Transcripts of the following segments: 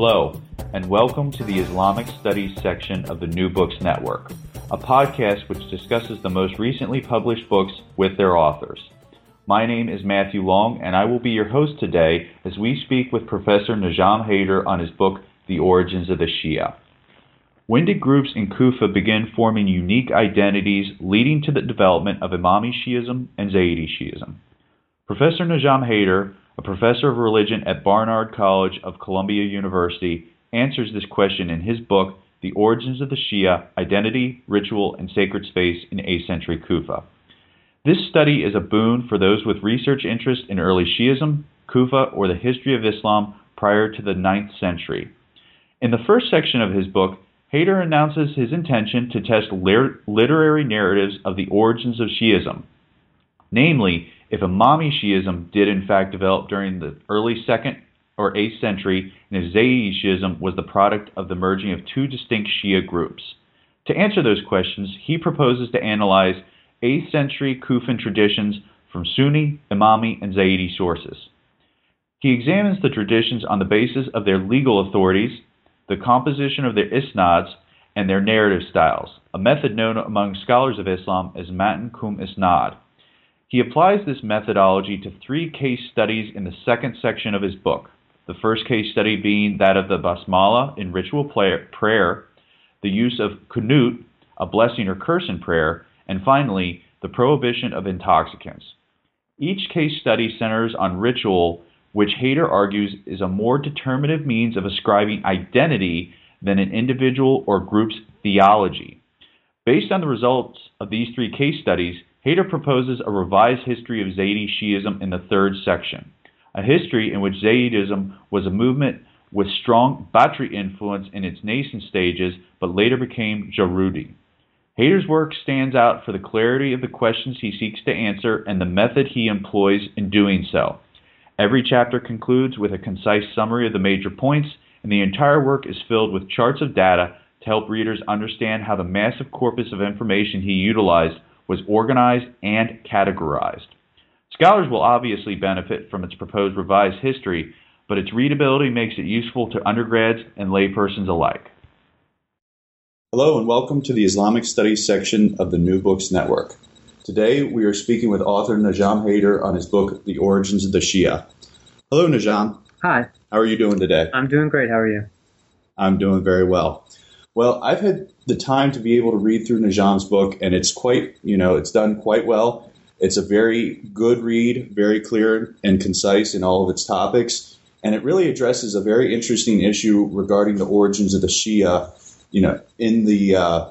Hello, and welcome to the Islamic Studies section of the New Books Network, a podcast which discusses the most recently published books with their authors. My name is Matthew Long, and I will be your host today as we speak with Professor Najam Haider on his book, The Origins of the Shia. When did groups in Kufa begin forming unique identities leading to the development of Imami Shiism and Zaydi Shiism? Professor Najam Haider a professor of religion at Barnard College of Columbia University, answers this question in his book, The Origins of the Shia Identity, Ritual, and Sacred Space in 8th Century Kufa. This study is a boon for those with research interest in early Shiism, Kufa, or the history of Islam prior to the 9th century. In the first section of his book, Haider announces his intention to test literary narratives of the origins of Shiism, namely, if Imami Shiism did in fact develop during the early 2nd or 8th century, and if Shiism was the product of the merging of two distinct Shia groups. To answer those questions, he proposes to analyze 8th century Kufan traditions from Sunni, Imami, and Zaydi sources. He examines the traditions on the basis of their legal authorities, the composition of their isnads, and their narrative styles, a method known among scholars of Islam as Matn cum isnad. He applies this methodology to three case studies in the second section of his book. The first case study being that of the basmala in ritual prayer, the use of kunut, a blessing or curse in prayer, and finally, the prohibition of intoxicants. Each case study centers on ritual, which Haider argues is a more determinative means of ascribing identity than an individual or group's theology. Based on the results of these three case studies, Haider proposes a revised history of Zaydi Shiism in the third section, a history in which Zaydism was a movement with strong Batri influence in its nascent stages, but later became Jarudi. Haider's work stands out for the clarity of the questions he seeks to answer and the method he employs in doing so. Every chapter concludes with a concise summary of the major points, and the entire work is filled with charts of data to help readers understand how the massive corpus of information he utilized was organized and categorized. Scholars will obviously benefit from its proposed revised history, but its readability makes it useful to undergrads and laypersons alike. Hello, and welcome to the Islamic Studies section of the New Books Network. Today, we are speaking with author Najam Haider on his book, The Origins of the Shia. Hello, Najam. Hi. How are you doing today? I'm doing great. How are you? I'm doing very well. Well, I've had the time to be able to read through Najam's book, and it's quite, you know, it's done quite well. It's a very good read, very clear and concise in all of its topics, and it really addresses a very interesting issue regarding the origins of the Shia, you know, in the uh,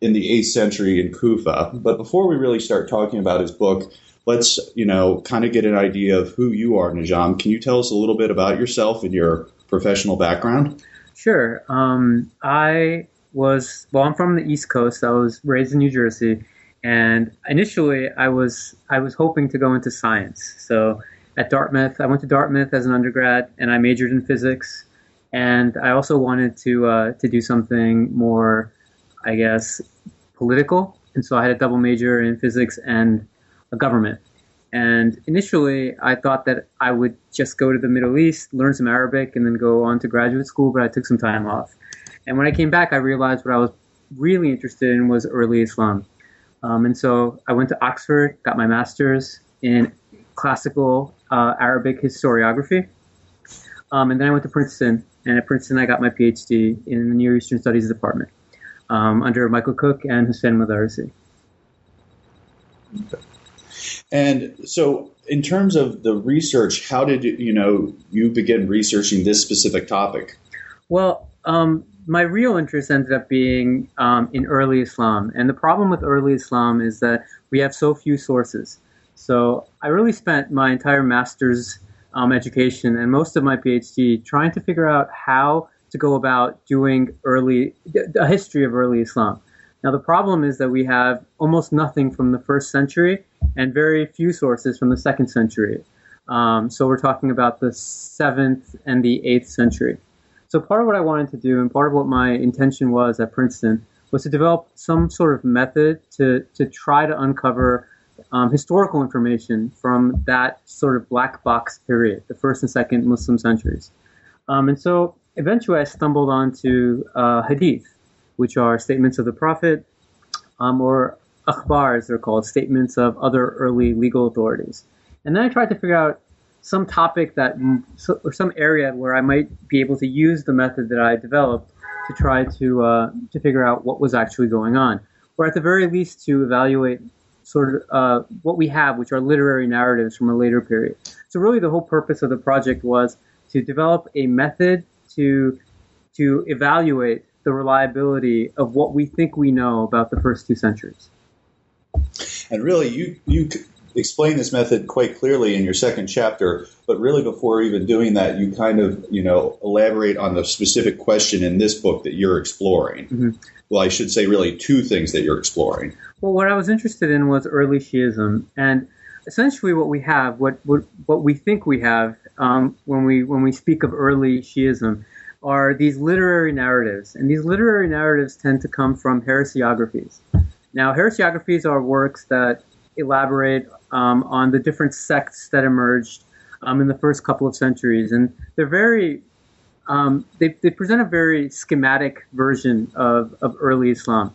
in the eighth century in Kufa. But before we really start talking about his book, let's, you know, kind of get an idea of who you are, Najam. Can you tell us a little bit about yourself and your professional background? Sure. Um, I was well. I'm from the East Coast. I was raised in New Jersey, and initially I was I was hoping to go into science. So at Dartmouth, I went to Dartmouth as an undergrad, and I majored in physics. And I also wanted to uh, to do something more, I guess, political. And so I had a double major in physics and a government. And initially, I thought that I would just go to the Middle East, learn some Arabic, and then go on to graduate school, but I took some time off. And when I came back, I realized what I was really interested in was early Islam. Um, and so I went to Oxford, got my master's in classical uh, Arabic historiography. Um, and then I went to Princeton, and at Princeton, I got my PhD in the Near Eastern Studies department um, under Michael Cook and Hussein. Okay. And so, in terms of the research, how did you know you begin researching this specific topic? Well, um, my real interest ended up being um, in early Islam. And the problem with early Islam is that we have so few sources. So I really spent my entire master's um, education and most of my PhD trying to figure out how to go about doing early a history of early Islam. Now the problem is that we have almost nothing from the first century and very few sources from the second century. Um, so we're talking about the seventh and the eighth century. So part of what I wanted to do and part of what my intention was at Princeton was to develop some sort of method to, to try to uncover um, historical information from that sort of black box period, the first and second Muslim centuries. Um, and so eventually I stumbled onto uh, hadith, which are statements of the Prophet, um, or akhbar, as they're called, statements of other early legal authorities. And then I tried to figure out some topic that, or some area where I might be able to use the method that I developed to try to uh, to figure out what was actually going on, or at the very least to evaluate sort of uh, what we have, which are literary narratives from a later period. So really, the whole purpose of the project was to develop a method to to evaluate the reliability of what we think we know about the first two centuries. And really, you you explain this method quite clearly in your second chapter. But really, before even doing that, you kind of you know elaborate on the specific question in this book that you're exploring. Mm-hmm. Well, I should say really two things that you're exploring. Well, what I was interested in was early Shiism, and essentially what we have, what what, what we think we have um, when we when we speak of early Shiism, are these literary narratives, and these literary narratives tend to come from heresiographies. Now, heresiographies are works that elaborate um, on the different sects that emerged um, in the first couple of centuries, and they're very um, they, they present a very schematic version of, of early Islam.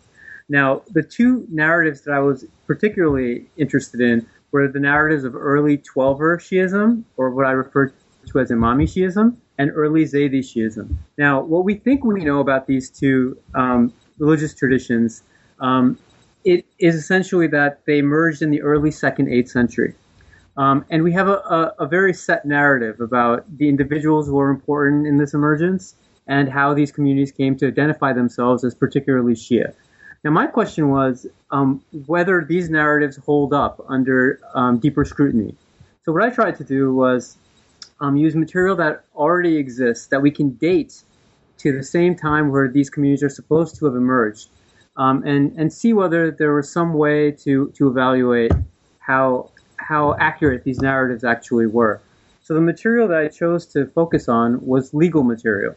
Now, the two narratives that I was particularly interested in were the narratives of early Twelver Shiism, or what I refer to as Imami Shiism, and early Zaydi Shiism. Now, what we think we know about these two um, religious traditions um, it is essentially that they emerged in the early second, eighth century. Um, and we have a, a, a, very set narrative about the individuals who are important in this emergence and how these communities came to identify themselves as particularly Shia. Now, my question was um, whether these narratives hold up under um, deeper scrutiny. So, what I tried to do was um, use material that already exists that we can date to the same time where these communities are supposed to have emerged um, and and see whether there was some way to to evaluate how how accurate these narratives actually were. So the material that I chose to focus on was legal material,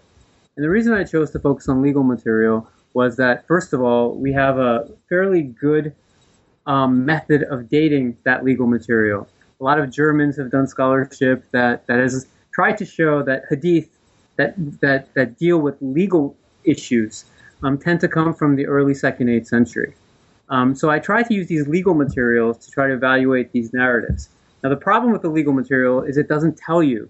and the reason I chose to focus on legal material was that first of all we have a fairly good um, method of dating that legal material. A lot of Germans have done scholarship that that has tried to show that hadith that that that deal with legal issues um, tend to come from the early second, eighth century. Um, so I try to use these legal materials to try to evaluate these narratives. Now, the problem with the legal material is it doesn't tell you,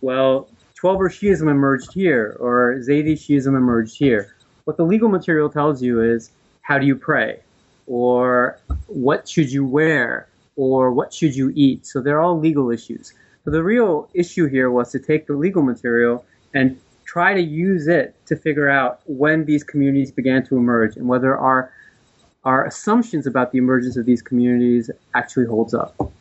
well, Twelver Shiism emerged here or Zaydi Shiism emerged here. What the legal material tells you is how do you pray, or what should you wear, or what should you eat. So they're all legal issues. So the real issue here was to take the legal material and try to use it to figure out when these communities began to emerge and whether our our assumptions about the emergence of these communities actually holds up.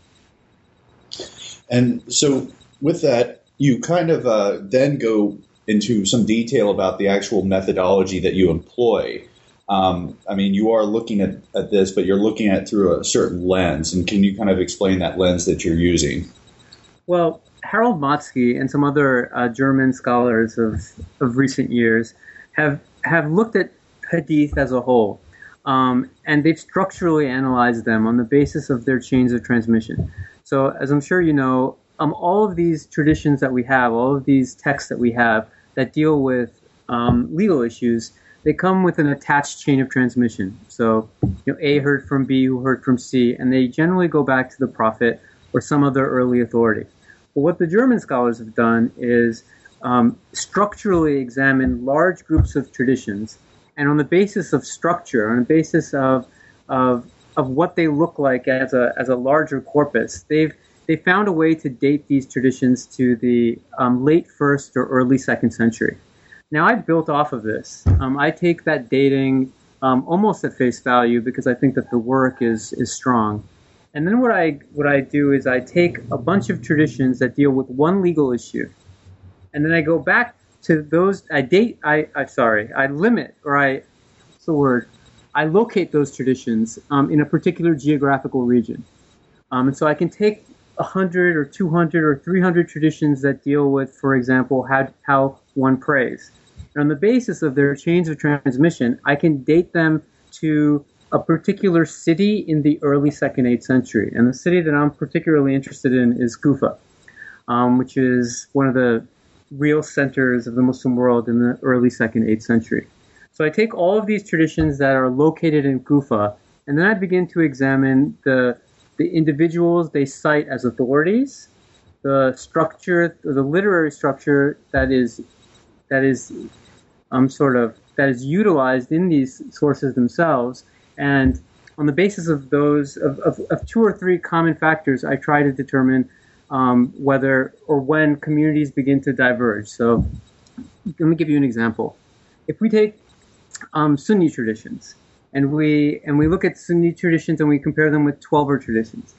And so, with that, you kind of uh, then go into some detail about the actual methodology that you employ. Um, I mean, you are looking at, at this, but you're looking at it through a certain lens. And can you kind of explain that lens that you're using? Well, Harold Motzki and some other uh, German scholars of, of recent years have have looked at hadith as a whole, um, and they've structurally analyzed them on the basis of their chains of transmission. So, as I'm sure you know, um, all of these traditions that we have, all of these texts that we have that deal with um, legal issues, they come with an attached chain of transmission. So, you know, A heard from B, who heard from C, and they generally go back to the prophet or some other early authority. But what the German scholars have done is um, structurally examine large groups of traditions, and on the basis of structure, on the basis of of of what they look like as a as a larger corpus, they've they found a way to date these traditions to the um, late first or early second century. Now I built off of this. Um, I take that dating um, almost at face value because I think that the work is is strong. And then what I what I do is I take a bunch of traditions that deal with one legal issue, and then I go back to those. I date. I I'm sorry. I limit or I what's the word? I locate those traditions um, in a particular geographical region, um, and so I can take 100 or 200 or 300 traditions that deal with, for example, how how one prays. And on the basis of their chains of transmission, I can date them to a particular city in the early second, eighth century. And the city that I'm particularly interested in is Kufa, um, which is one of the real centers of the Muslim world in the early second, eighth century. So I take all of these traditions that are located in Kufa, and then I begin to examine the the individuals they cite as authorities, the structure, the literary structure that is that is um, sort of that is utilized in these sources themselves, and on the basis of those of, of, of two or three common factors, I try to determine um, whether or when communities begin to diverge. So let me give you an example. If we take um, Sunni traditions and we and we look at Sunni traditions and we compare them with Twelver traditions,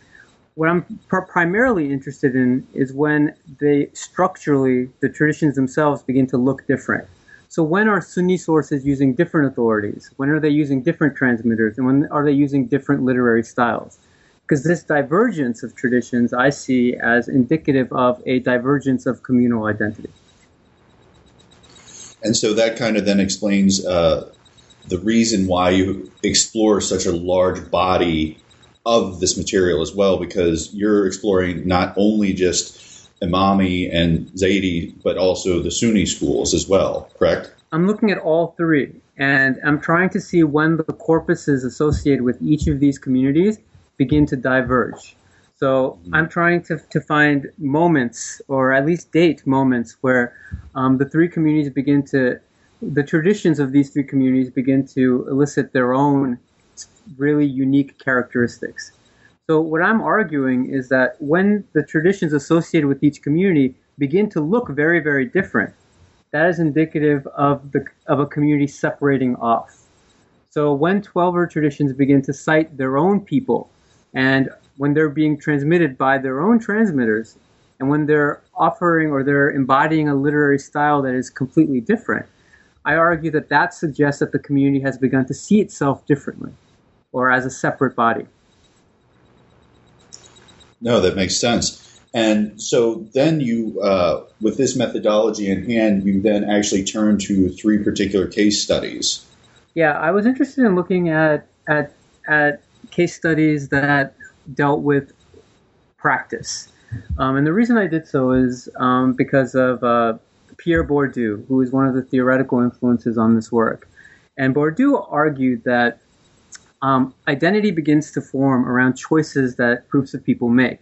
what I'm pr- primarily interested in is when they structurally the traditions themselves begin to look different. So when are Sunni sources using different authorities? When are they using different transmitters? And when are they using different literary styles? Because this divergence of traditions I see as indicative of a divergence of communal identity. And so that kind of then explains uh, the reason why you explore such a large body of this material as well, because you're exploring not only just Imami and Zaydi, but also the Sunni schools as well, correct? I'm looking at all three, and I'm trying to see when the corpuses associated with each of these communities begin to diverge. So mm-hmm. I'm trying to, to find moments, or at least date moments, where um, the three communities begin to, the traditions of these three communities begin to elicit their own really unique characteristics. So what I'm arguing is that when the traditions associated with each community begin to look very, very different, that is indicative of the of a community separating off. So when Twelver traditions begin to cite their own people, and when they're being transmitted by their own transmitters, and when they're offering or they're embodying a literary style that is completely different, I argue that that suggests that the community has begun to see itself differently, or as a separate body. No, that makes sense. And so then you, uh, with this methodology in hand, you then actually turn to three particular case studies. Yeah, I was interested in looking at at at case studies that dealt with practice, um, and the reason I did so is um, because of uh, Pierre Bourdieu, who is one of the theoretical influences on this work. And Bourdieu argued that um, identity begins to form around choices that groups of people make.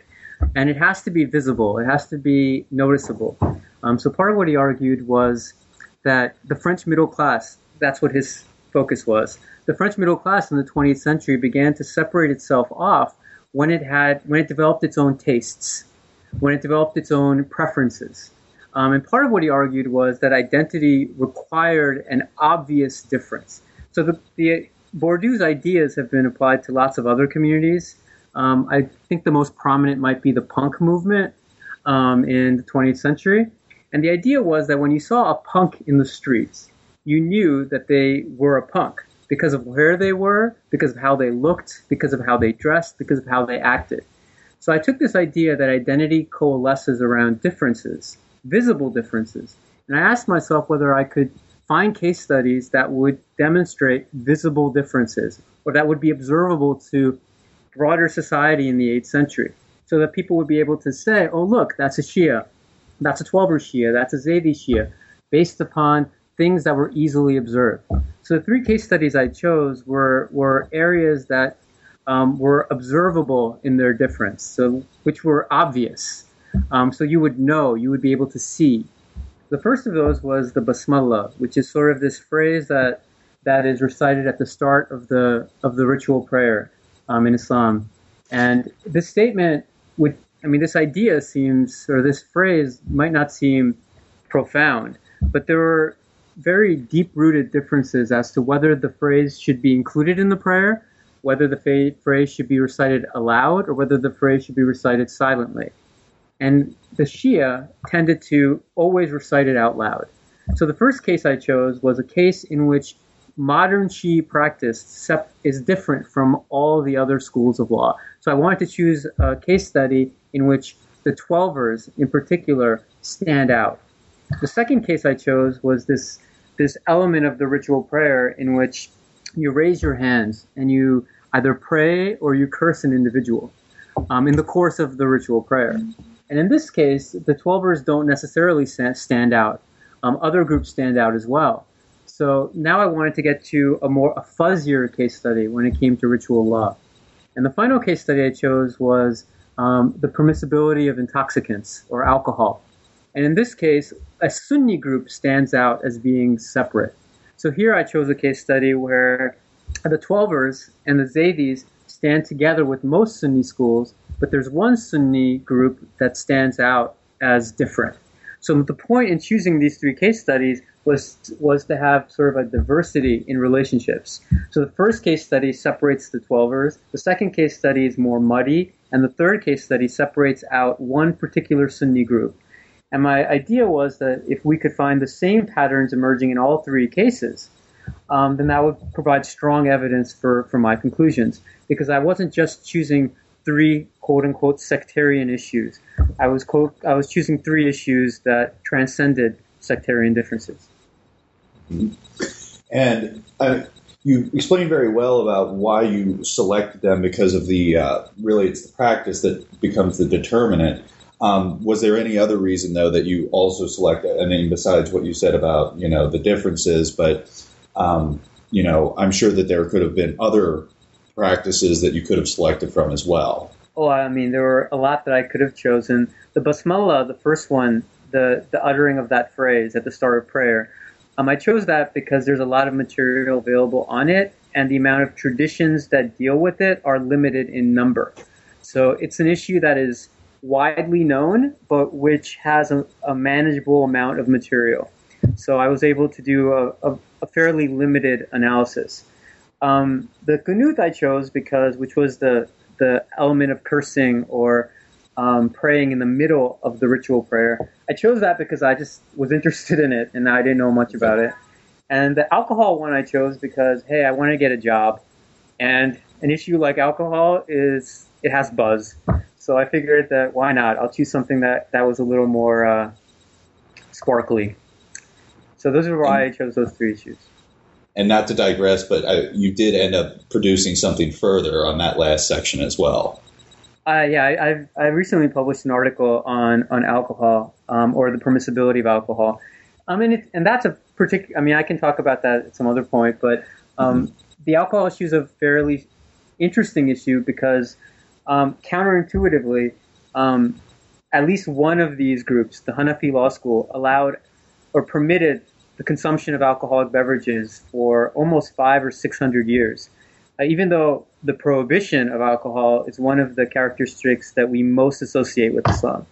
And it has to be visible, it has to be noticeable. Um, so part of what he argued was that the French middle class, that's what his focus was. The French middle class in the 20th century began to separate itself off when it had when it developed its own tastes, when it developed its own preferences. Um, and part of what he argued was that identity required an obvious difference. So the, the Bourdieu's ideas have been applied to lots of other communities. Um, I think the most prominent might be the punk movement um, in the 20th century. And the idea was that when you saw a punk in the streets, you knew that they were a punk because of where they were, because of how they looked, because of how they dressed, because of how they acted. So I took this idea that identity coalesces around differences, visible differences, and I asked myself whether I could find case studies that would demonstrate visible differences or that would be observable to broader society in the 8th century so that people would be able to say, oh, look, that's a Shia, that's a Twelver Shia, that's a Zaydi Shia, based upon things that were easily observed. So the three case studies I chose were, were areas that um, were observable in their difference, so which were obvious. Um, so you would know, you would be able to see. The first of those was the basmallah, which is sort of this phrase that that is recited at the start of the of the ritual prayer um, in Islam. And this statement would, I mean, this idea seems, or this phrase might not seem profound, but there were very deep rooted differences as to whether the phrase should be included in the prayer, whether the phrase should be recited aloud, or whether the phrase should be recited silently. And the Shia tended to always recite it out loud. So the first case I chose was a case in which modern Shi'i practice is different from all the other schools of law. So I wanted to choose a case study in which the Twelvers, in particular, stand out. The second case I chose was this this element of the ritual prayer in which you raise your hands and you either pray or you curse an individual um, in the course of the ritual prayer. And in this case, the Twelvers don't necessarily stand out. Um, other groups stand out as well. So now I wanted to get to a more a fuzzier case study when it came to ritual law. And the final case study I chose was um, the permissibility of intoxicants or alcohol. And in this case, a Sunni group stands out as being separate. So here I chose a case study where the Twelvers and the Zaydis stand together with most Sunni schools, but there's one Sunni group that stands out as different. So the point in choosing these three case studies was was to have sort of a diversity in relationships. So the first case study separates the Twelvers. The second case study is more muddy, and the third case study separates out one particular Sunni group. And my idea was that if we could find the same patterns emerging in all three cases, um, then that would provide strong evidence for, for my conclusions. Because I wasn't just choosing three quote unquote sectarian issues. I was I was choosing three issues that transcended sectarian differences. And uh, you explained very well about why you selected them because of the uh, really it's the practice that becomes the determinant. Um, was there any other reason though that you also selected? I mean, besides what you said about you know the differences, but um, you know, I'm sure that there could have been other practices that you could have selected from as well. Oh, I mean, there were a lot that I could have chosen. The basmala, the first one, the the uttering of that phrase at the start of prayer. Um, I chose that because there's a lot of material available on it, and the amount of traditions that deal with it are limited in number. So it's an issue that is widely known, but which has a, a manageable amount of material. So I was able to do a, a, a fairly limited analysis. Um, the Qunut I chose because, which was the the element of cursing or um, praying in the middle of the ritual prayer. I chose that because I just was interested in it and I didn't know much about it. And the alcohol one I chose because, hey, I want to get a job. And an issue like alcohol is it has buzz. So I figured that why not? I'll choose something that, that was a little more uh, sparkly. So those are why I chose those three issues. And not to digress, but I, you did end up producing something further on that last section as well. Uh, yeah, I, have I recently published an article on on alcohol um, or the permissibility of alcohol. I mean, it, and that's a particular. I mean, I can talk about that at some other point, but um, mm-hmm. the alcohol issue is a fairly interesting issue because um, counterintuitively, um, at least one of these groups, the Hanafi Law School, allowed or permitted the consumption of alcoholic beverages for almost five or six hundred years. Uh, even though the prohibition of alcohol is one of the characteristics that we most associate with Islam.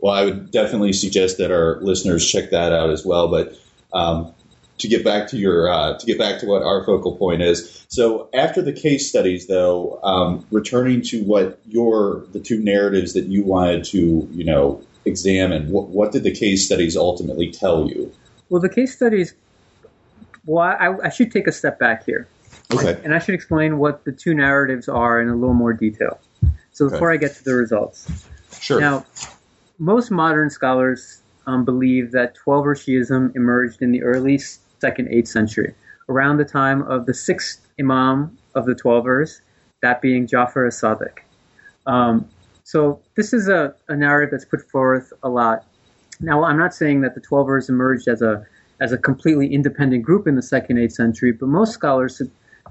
Well, I would definitely suggest that our listeners check that out as well. But um, to get back to your uh, to get back to what our focal point is. So after the case studies, though, um, returning to what your the two narratives that you wanted to you know examine, what, what did the case studies ultimately tell you? Well, the case studies. Well, I, I should take a step back here. Okay. And I should explain what the two narratives are in a little more detail. So before okay. I get to the results. Sure. Now, most modern scholars um, believe that Twelver Shiism emerged in the early second, eighth century, around the time of the sixth Imam of the Twelvers, that being Jafar as-Sadiq. Um, so this is a, a narrative that's put forth a lot. Now, I'm not saying that the Twelvers emerged as a as a completely independent group in the second, eighth century, but most scholars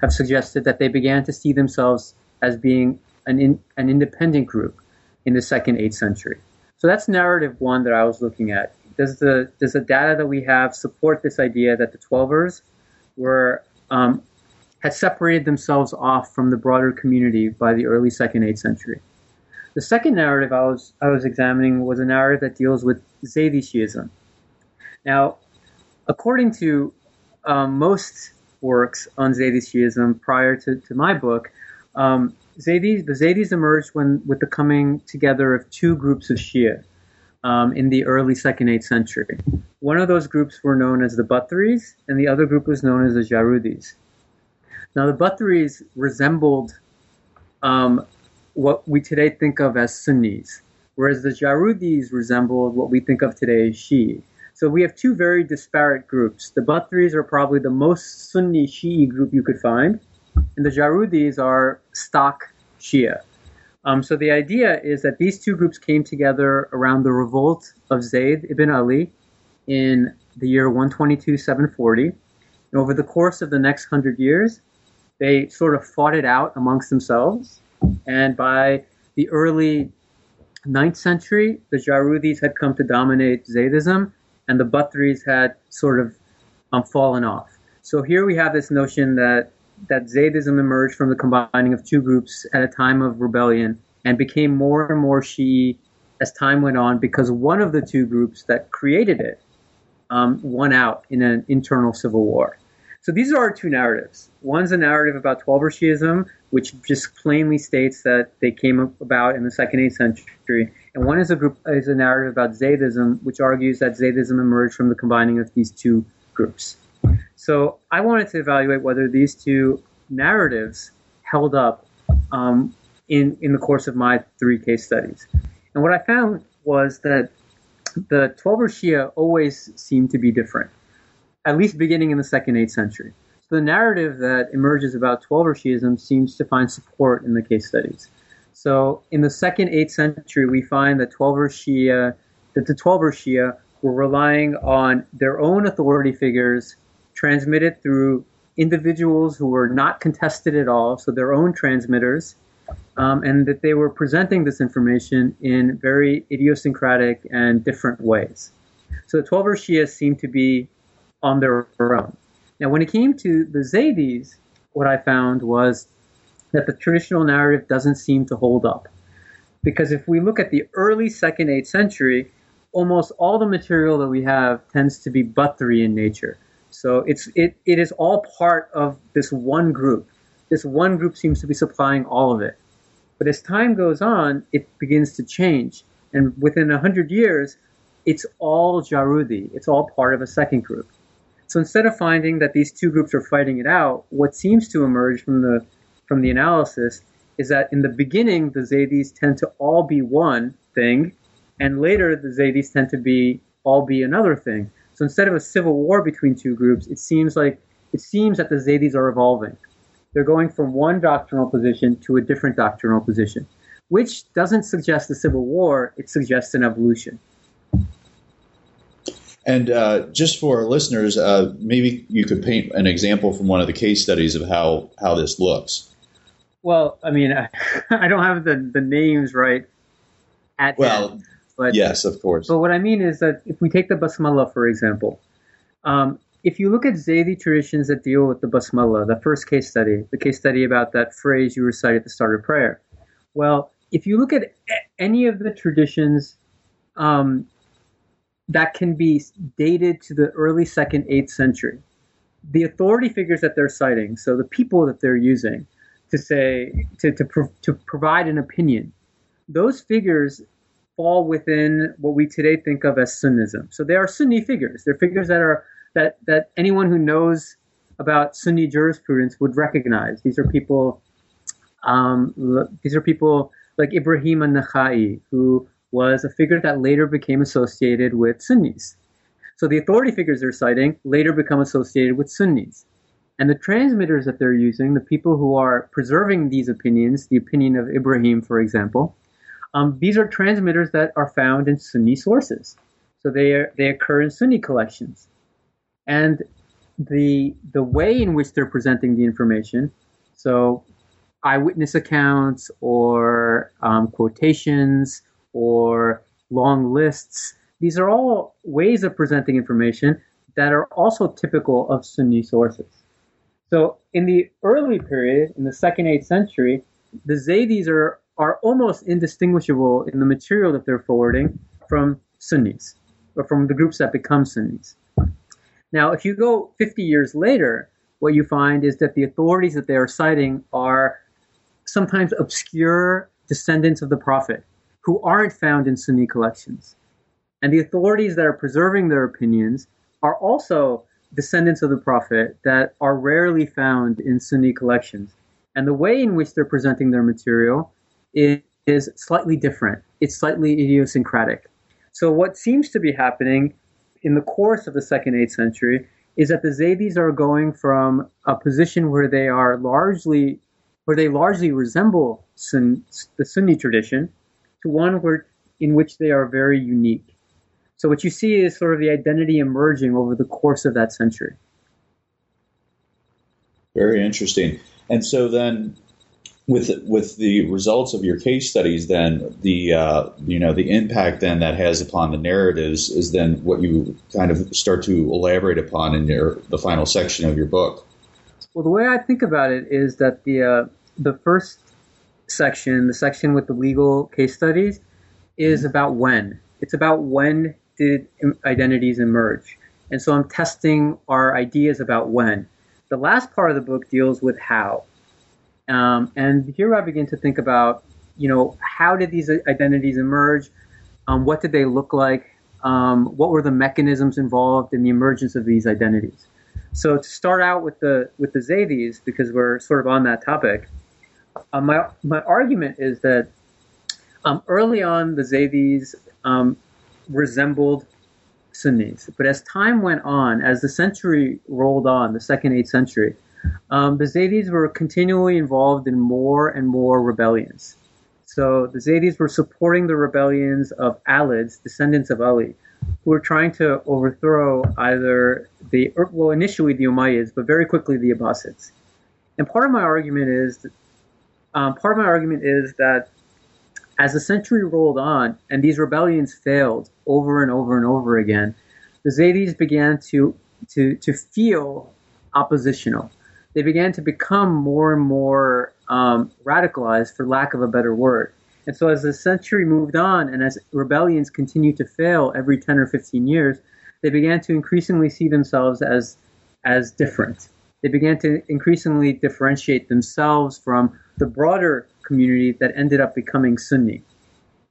have suggested that they began to see themselves as being an, in, an independent group in the second, eighth century. So that's narrative one that I was looking at. Does the does the data that we have support this idea that the Twelvers were um, had separated themselves off from the broader community by the early second, eighth century? The second narrative I was I was examining was a narrative that deals with Zaydi Shiism. Now, according to um, most works on Zaydi Shiism prior to, to my book, um, Zaydis, the Zaydis emerged when with the coming together of two groups of Shia um, in the early second, eighth century. One of those groups were known as the Batharis, and the other group was known as the Jarudis. Now, the Batharis resembled um, what we today think of as Sunnis, whereas the Jarudis resembled what we think of today as Shi'i. So we have two very disparate groups. The Batharis are probably the most Sunni Shi'i group you could find, and the Jarudis are stock Shia. Um, so the idea is that these two groups came together around the revolt of Zayd ibn Ali in the year 122 740. And over the course of the next hundred years, they sort of fought it out amongst themselves. And by the early 9th century, the Jarudis had come to dominate Zaydism, and the Batharis had sort of um, fallen off. So here we have this notion that that Zaydism emerged from the combining of two groups at a time of rebellion and became more and more Shi'i as time went on because one of the two groups that created it um, won out in an internal civil war. So these are our two narratives. One's a narrative about Twelver Shiism, which just plainly states that they came about in the second eighth century, and one is a group is a narrative about Zaydism, which argues that Zaydism emerged from the combining of these two groups. So I wanted to evaluate whether these two narratives held up um, in in the course of my three case studies. And what I found was that the Twelver Shia always seemed to be different at least beginning in the second eighth century. So the narrative that emerges about Twelver Shiism seems to find support in the case studies. So in the second eighth century, we find that Twelver Shia, that the Twelver Shia were relying on their own authority figures transmitted through individuals who were not contested at all, so their own transmitters, um, and that they were presenting this information in very idiosyncratic and different ways. So the Twelver Shia seem to be on their own. Now, when it came to the Zaydis, what I found was that the traditional narrative doesn't seem to hold up. Because if we look at the early second, eighth century, almost all the material that we have tends to be Bathari in nature. So it's it, it is all part of this one group. This one group seems to be supplying all of it. But as time goes on, it begins to change. And within a hundred years, it's all Jarudi. It's all part of a second group. So instead of finding that these two groups are fighting it out, what seems to emerge from the from the analysis is that in the beginning the Zaydis tend to all be one thing, and later the Zaydis tend to be all be another thing. So instead of a civil war between two groups, it seems like it seems that the Zaydis are evolving. They're going from one doctrinal position to a different doctrinal position, which doesn't suggest a civil war, it suggests an evolution. And uh, just for our listeners, uh, maybe you could paint an example from one of the case studies of how, how this looks. Well, I mean, I, I don't have the, the names right at well, hand, but yes, of course. But what I mean is that if we take the basmala for example, um, if you look at Zaydi traditions that deal with the basmala, the first case study, the case study about that phrase you recite at the start of prayer, well, if you look at any of the traditions um, that can be dated to the early second, eighth century. The authority figures that they're citing, so the people that they're using to say to to, pro, to provide an opinion, those figures fall within what we today think of as Sunnism. So they are Sunni figures. They're figures that are that that anyone who knows about Sunni jurisprudence would recognize. These are people. Um, these are people like Ibrahim an-Nakhai, who was a figure that later became associated with Sunnis. So the authority figures they're citing later become associated with Sunnis. And the transmitters that they're using, the people who are preserving these opinions, the opinion of Ibrahim, for example, um, these are transmitters that are found in Sunni sources. So they, are, they occur in Sunni collections. And the, the way in which they're presenting the information, so eyewitness accounts or um, quotations or long lists. These are all ways of presenting information that are also typical of Sunni sources. So in the early period, in the second, eighth century, the Zaydis are, are almost indistinguishable in the material that they're forwarding from Sunnis, or from the groups that become Sunnis. Now, if you go 50 years later, what you find is that the authorities that they are citing are sometimes obscure descendants of the Prophet who aren't found in Sunni collections. And the authorities that are preserving their opinions are also descendants of the Prophet that are rarely found in Sunni collections. And the way in which they're presenting their material is, is slightly different. It's slightly idiosyncratic. So what seems to be happening in the course of the second eighth century is that the Zaydis are going from a position where they are largely where they largely resemble Sun, the Sunni tradition to one where in which they are very unique. So what you see is sort of the identity emerging over the course of that century. Very interesting. And so then with with the results of your case studies, then the uh, you know the impact then that has upon the narratives is then what you kind of start to elaborate upon in your the final section of your book. Well, the way I think about it is that the uh, the first section, the section with the legal case studies, is mm-hmm. about when. It's about when did identities emerge, and so I'm testing our ideas about when. The last part of the book deals with how. Um, and here I begin to think about, you know, how did these identities emerge? Um, what did they look like? Um, what were the mechanisms involved in the emergence of these identities? So to start out with the with the Zaydis, because we're sort of on that topic, uh, my my argument is that um, early on the Zaydis um, resembled Sunnis, but as time went on, as the century rolled on, the second eighth century, um, the Zaydis were continually involved in more and more rebellions. So the Zaydis were supporting the rebellions of Alids, descendants of Ali, who were trying to overthrow either the, well, initially the Umayyads, but very quickly the Abbasids. And part of my argument is, um, part of my argument is that as the century rolled on and these rebellions failed over and over and over again, the Zaydis began to to to feel oppositional they began to become more and more um, radicalized, for lack of a better word. And so, as the century moved on, and as rebellions continued to fail every 10 or 15 years, they began to increasingly see themselves as as different. They began to increasingly differentiate themselves from the broader community that ended up becoming Sunni.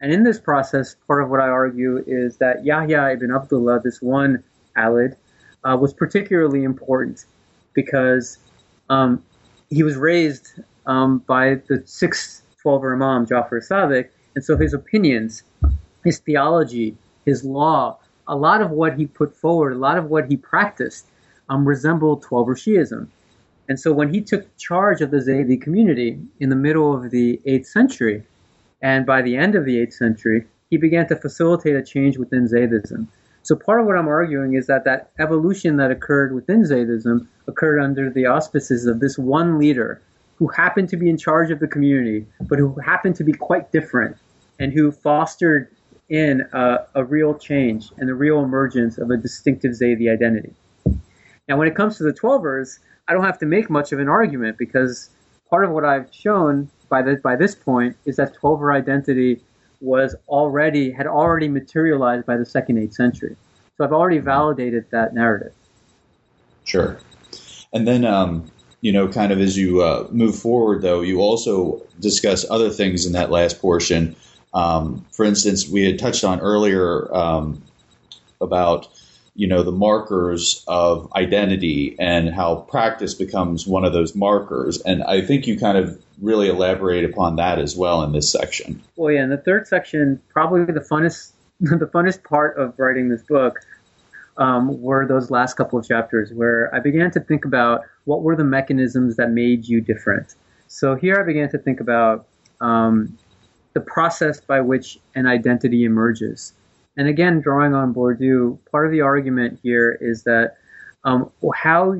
And in this process, part of what I argue is that Yahya ibn Abdullah, this one Alid, uh, was particularly important because um, he was raised um, by the sixth Twelver Imam, Jafar Sadiq, and so his opinions, his theology, his law, a lot of what he put forward, a lot of what he practiced, um, Twelver Shiism. And so when he took charge of the Zaydi community in the middle of the 8th century, and by the end of the 8th century, he began to facilitate a change within Zaydism. So part of what I'm arguing is that that evolution that occurred within Zaydism occurred under the auspices of this one leader who happened to be in charge of the community, but who happened to be quite different and who fostered in a, a real change and the real emergence of a distinctive Zaydi identity. Now, when it comes to the Twelvers, I don't have to make much of an argument because part of what I've shown by, the, by this point is that Twelver identity was already had already materialized by the second eighth century. So I've already validated that narrative. Sure. And then, um, you know, kind of as you uh, move forward, though, you also discuss other things in that last portion. Um, for instance, we had touched on earlier um, about you know the markers of identity and how practice becomes one of those markers. And i think you kind of really elaborate upon that as well in this section. Well yeah in the third section probably the funnest the funnest part of writing this book um, were those last couple of chapters where i began to think about what were the mechanisms that made you different. So here i began to think about um, the process by which an identity emerges and again, drawing on Bourdieu, part of the argument here is that um, how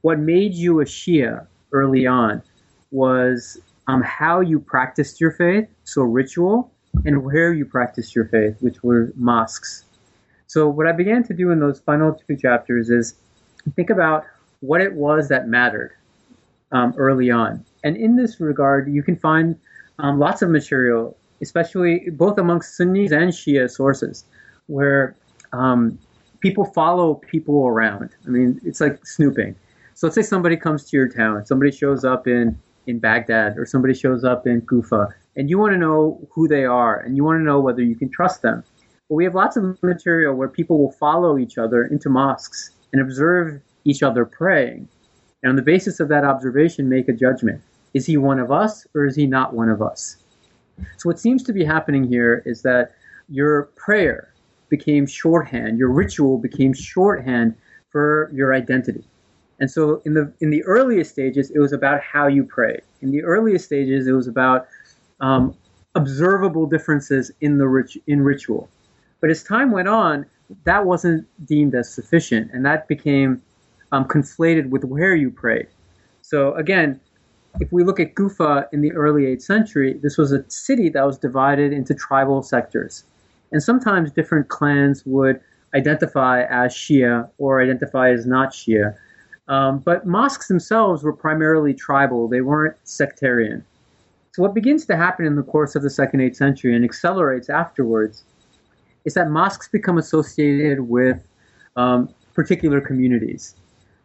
what made you a Shia early on was um, how you practiced your faith, so ritual, and where you practiced your faith, which were mosques. So what I began to do in those final two chapters is think about what it was that mattered um, early on. And in this regard, you can find um, lots of material especially both amongst Sunnis and Shia sources, where um, people follow people around. I mean, it's like snooping. So let's say somebody comes to your town, somebody shows up in in Baghdad or somebody shows up in Kufa, and you want to know who they are and you want to know whether you can trust them. Well, we have lots of material where people will follow each other into mosques and observe each other praying. And on the basis of that observation, make a judgment. Is he one of us or is he not one of us? So, what seems to be happening here is that your prayer became shorthand, your ritual became shorthand for your identity. And so in the in the earliest stages, it was about how you pray. In the earliest stages, it was about um, observable differences in the rit- in ritual. But as time went on, that wasn't deemed as sufficient, and that became um, conflated with where you prayed. So again, if we look at Kufa in the early 8th century, this was a city that was divided into tribal sectors. And sometimes different clans would identify as Shia or identify as not Shia. Um, but mosques themselves were primarily tribal, they weren't sectarian. So, what begins to happen in the course of the second 8th century and accelerates afterwards is that mosques become associated with um, particular communities.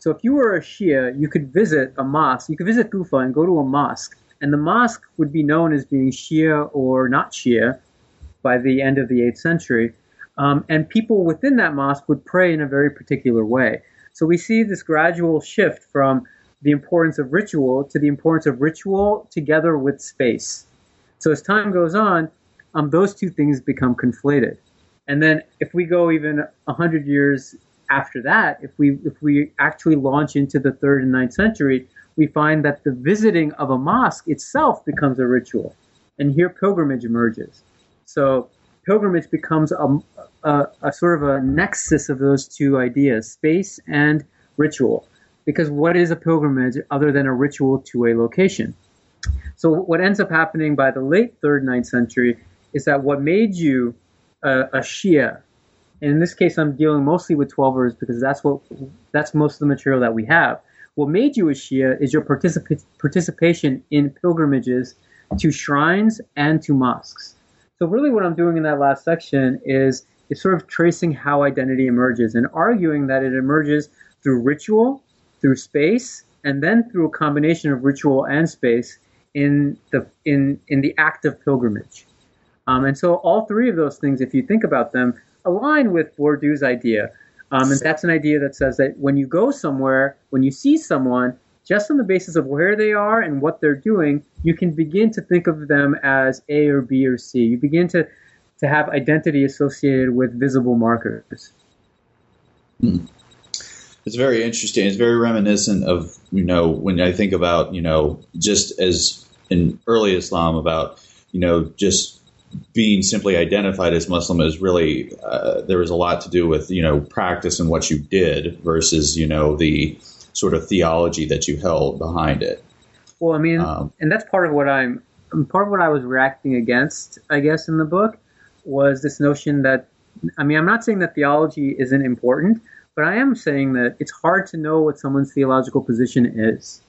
So, if you were a Shia, you could visit a mosque, you could visit Kufa and go to a mosque, and the mosque would be known as being Shia or not Shia by the end of the 8th century. Um, and people within that mosque would pray in a very particular way. So we see this gradual shift from the importance of ritual to the importance of ritual together with space. So as time goes on, um, those two things become conflated. And then if we go even a hundred years after that, if we if we actually launch into the third and ninth century, we find that the visiting of a mosque itself becomes a ritual, and here pilgrimage emerges. So pilgrimage becomes a, a, a, sort of a nexus of those two ideas, space and ritual. Because what is a pilgrimage other than a ritual to a location? So what ends up happening by the late third, ninth century is that what made you a, a Shia, and in this case I'm dealing mostly with Twelvers because that's what that's most of the material that we have. What made you a Shia is your particip- participation in pilgrimages to shrines and to mosques. So really what I'm doing in that last section is is sort of tracing how identity emerges and arguing that it emerges through ritual, through space, and then through a combination of ritual and space in the in in the act of pilgrimage. Um, and so all three of those things, if you think about them, align with Bourdieu's idea. Um, and that's an idea that says that when you go somewhere, when you see someone, just on the basis of where they are and what they're doing, you can begin to think of them as A or B or C. You begin to, to have identity associated with visible markers. Hmm. It's very interesting. It's very reminiscent of, you know, when I think about, you know, just as in early Islam about, you know, just being simply identified as Muslim is really uh, there was a lot to do with you know practice and what you did versus you know the sort of theology that you held behind it. Well, I mean, um, and that's part of what I'm part of what I was reacting against, I guess, in the book was this notion that I mean, I'm not saying that theology isn't important, but I am saying that it's hard to know what someone's theological position is.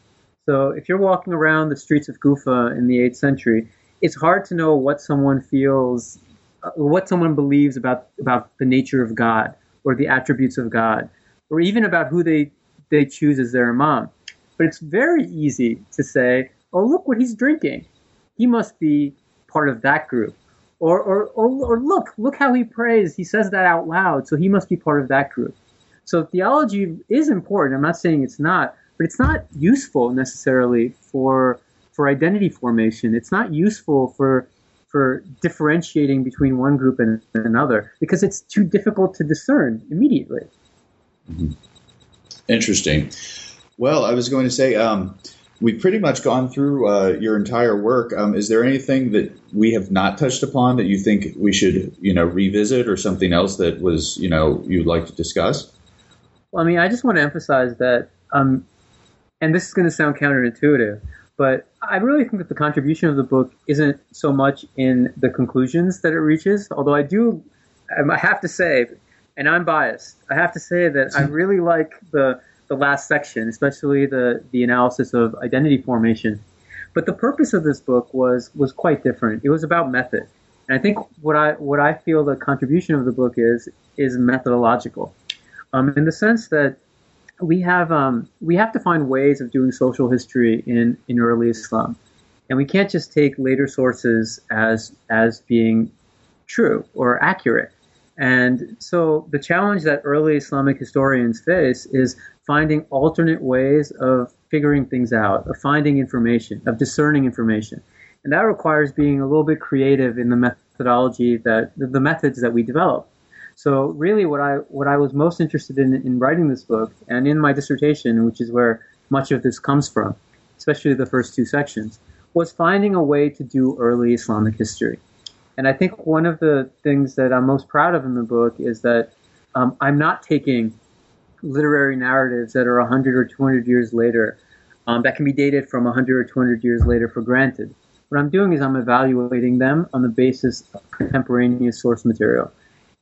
So if you're walking around the streets of Kufa in the 8th century, it's hard to know what someone feels, uh, what someone believes about about the nature of God or the attributes of God, or even about who they they choose as their imam. But it's very easy to say, oh, look what he's drinking. He must be part of that group. Or, or, or, or look, look how he prays. He says that out loud, so he must be part of that group. So theology is important. I'm not saying it's not, but it's not useful necessarily for for identity formation. It's not useful for for differentiating between one group and another because it's too difficult to discern immediately. Mm-hmm. Interesting. Well, I was going to say um, we've pretty much gone through uh, your entire work. Um, is there anything that we have not touched upon that you think we should, you know, revisit, or something else that was, you know, you'd like to discuss? Well, I mean, I just want to emphasize that, um, and this is going to sound counterintuitive, but I really think that the contribution of the book isn't so much in the conclusions that it reaches, although I do, I have to say, and I'm biased. I have to say that I really like the the last section, especially the the analysis of identity formation. But the purpose of this book was was quite different. It was about method, and I think what I what I feel the contribution of the book is is methodological. um, in the sense that we have um, we have to find ways of doing social history in, in early Islam, and we can't just take later sources as as being true or accurate. And so the challenge that early Islamic historians face is finding alternate ways of figuring things out, of finding information, of discerning information. And that requires being a little bit creative in the methodology that the methods that we develop. So really what I what I was most interested in in writing this book and in my dissertation, which is where much of this comes from, especially the first two sections, was finding a way to do early Islamic history. And I think one of the things that I'm most proud of in the book is that um, I'm not taking literary narratives that are 100 or 200 years later, um, that can be dated from 100 or 200 years later for granted. What I'm doing is I'm evaluating them on the basis of contemporaneous source material.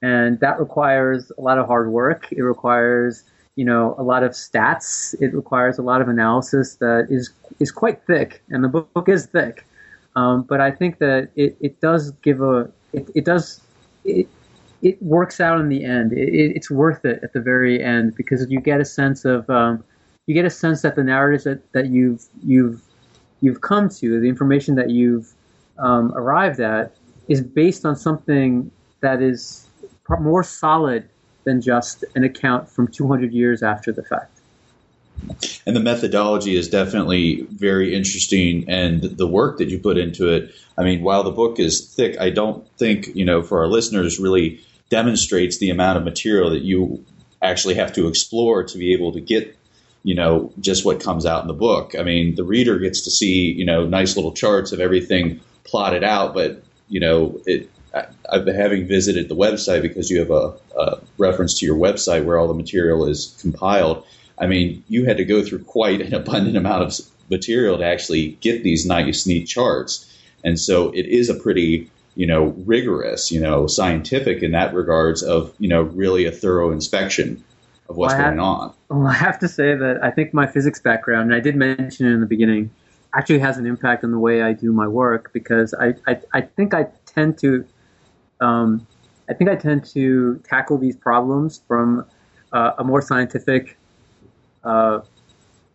And that requires a lot of hard work. It requires, you know, a lot of stats. It requires a lot of analysis that is, is quite thick. And the book is thick. Um, but I think that it, it does give a, it, it does, it, it works out in the end. It, it's worth it at the very end because you get a sense of um, you get a sense that the narratives that, that you've you've you've come to, the information that you've um, arrived at, is based on something that is more solid than just an account from 200 years after the fact. And the methodology is definitely very interesting, and the work that you put into it. I mean, while the book is thick, I don't think you know for our listeners really demonstrates the amount of material that you actually have to explore to be able to get you know just what comes out in the book i mean the reader gets to see you know nice little charts of everything plotted out but you know it Uh, I've been having visited the website because you have a, a, reference to your website where all the material is compiled. I mean, you had to go through quite an abundant amount of material to actually get these nice, neat charts. And so it is a pretty you know, rigorous, you know, scientific in that regards of, you know, really a thorough inspection of what's well, going have, on. Well, I have to say that I think my physics background, and I did mention it in the beginning, actually has an impact on the way I do my work because I, I, I think I tend to, um, I think I tend to tackle these problems from uh, a more scientific, uh,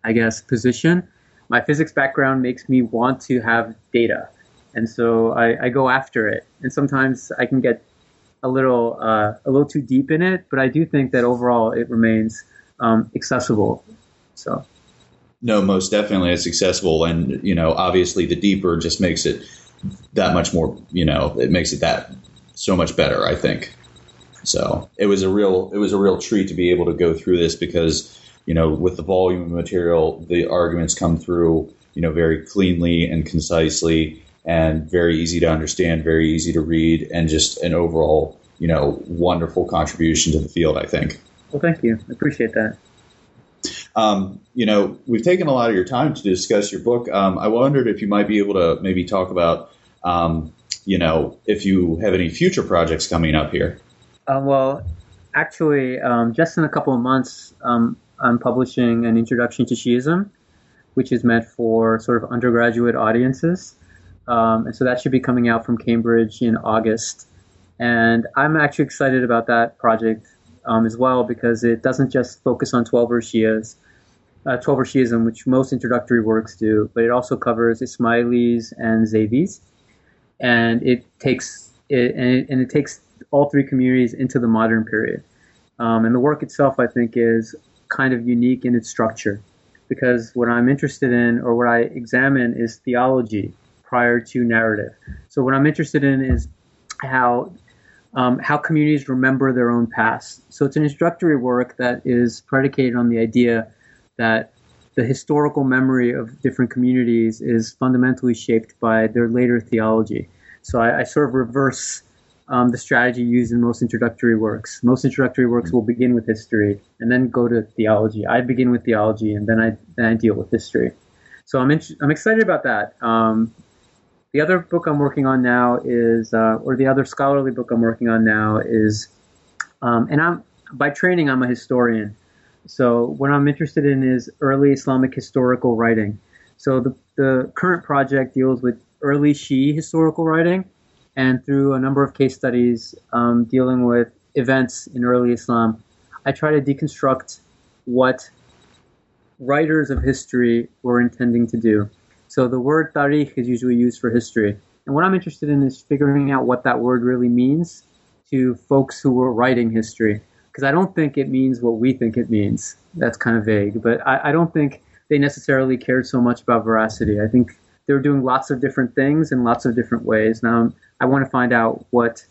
I guess, position. My physics background makes me want to have data and so I, I go after it. And sometimes I can get a little uh, a little too deep in it, but I do think that overall it remains um, accessible. So. No, most definitely it's accessible, and you know, obviously, the deeper just makes it that much more. You know, it makes it that so much better. I think. So it was a real it was a real treat to be able to go through this because you know with the volume of material, the arguments come through you know very cleanly and concisely and very easy to understand, very easy to read, and just an overall, you know, wonderful contribution to the field, I think. Well, thank you. I appreciate that. Um, you know, we've taken a lot of your time to discuss your book. Um, I wondered if you might be able to maybe talk about, um, you know, if you have any future projects coming up here. Uh, well, actually, um, just in a couple of months, um, I'm publishing an introduction to Shiism, which is meant for sort of undergraduate audiences. Um, and so that should be coming out from Cambridge in August. And I'm actually excited about that project um, as well because it doesn't just focus on 12er Shias, uh, 12er Shiism, which most introductory works do, but it also covers Ismailis and Zaydis. And it takes it, and it, and it takes all three communities into the modern period. Um, and the work itself, I think, is kind of unique in its structure because what I'm interested in or what I examine is theology prior to narrative. So what I'm interested in is how um, how communities remember their own past. So it's an introductory work that is predicated on the idea that the historical memory of different communities is fundamentally shaped by their later theology. So I, I sort of reverse um, the strategy used in most introductory works. Most introductory works will begin with history and then go to theology. I begin with theology and then I then I deal with history. So I'm in, I'm excited about that. Um, the other book I'm working on now is, uh, or the other scholarly book I'm working on now is, um, and I'm by training I'm a historian. So what I'm interested in is early Islamic historical writing. So the the current project deals with early Shi'i historical writing, and through a number of case studies um, dealing with events in early Islam, I try to deconstruct what writers of history were intending to do. So the word tarikh is usually used for history. And what I'm interested in is figuring out what that word really means to folks who were writing history. Because I don't think it means what we think it means. That's kind of vague. But I, I don't think they necessarily cared so much about veracity. I think they were doing lots of different things in lots of different ways. Now I want to find out what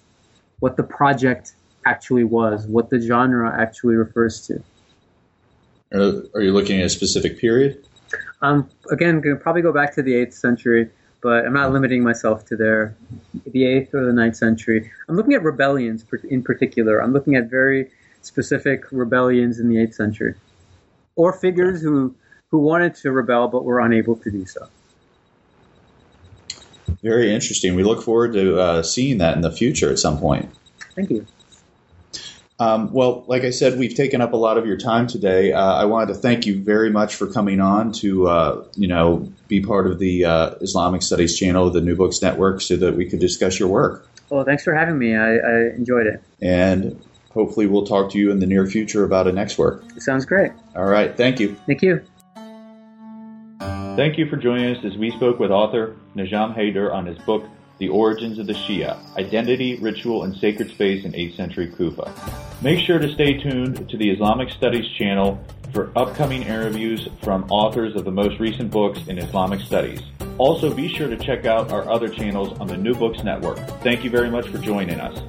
what the project actually was, what the genre actually refers to. Are you looking at a specific period? Um, again, going to probably go back to the 8th century, but I'm not limiting myself to there, the 8th or the ninth century. I'm looking at rebellions in particular. I'm looking at very specific rebellions in the 8th century, or figures who who wanted to rebel but were unable to do so. Very interesting. We look forward to uh, seeing that in the future at some point. Thank you. Um, well, like I said, we've taken up a lot of your time today. Uh, I wanted to thank you very much for coming on to, uh, you know, be part of the uh, Islamic Studies channel, the New Books Network, so that we could discuss your work. Well, thanks for having me. I, I enjoyed it. And hopefully, we'll talk to you in the near future about a next work. Sounds great. All right. Thank you. Thank you. Thank you for joining us as we spoke with author Najam Haider on his book, The Origins of the Shia Identity, Ritual, and Sacred Space in 8th Century Kufa. Make sure to stay tuned to the Islamic Studies channel for upcoming interviews from authors of the most recent books in Islamic Studies. Also, be sure to check out our other channels on the New Books Network. Thank you very much for joining us.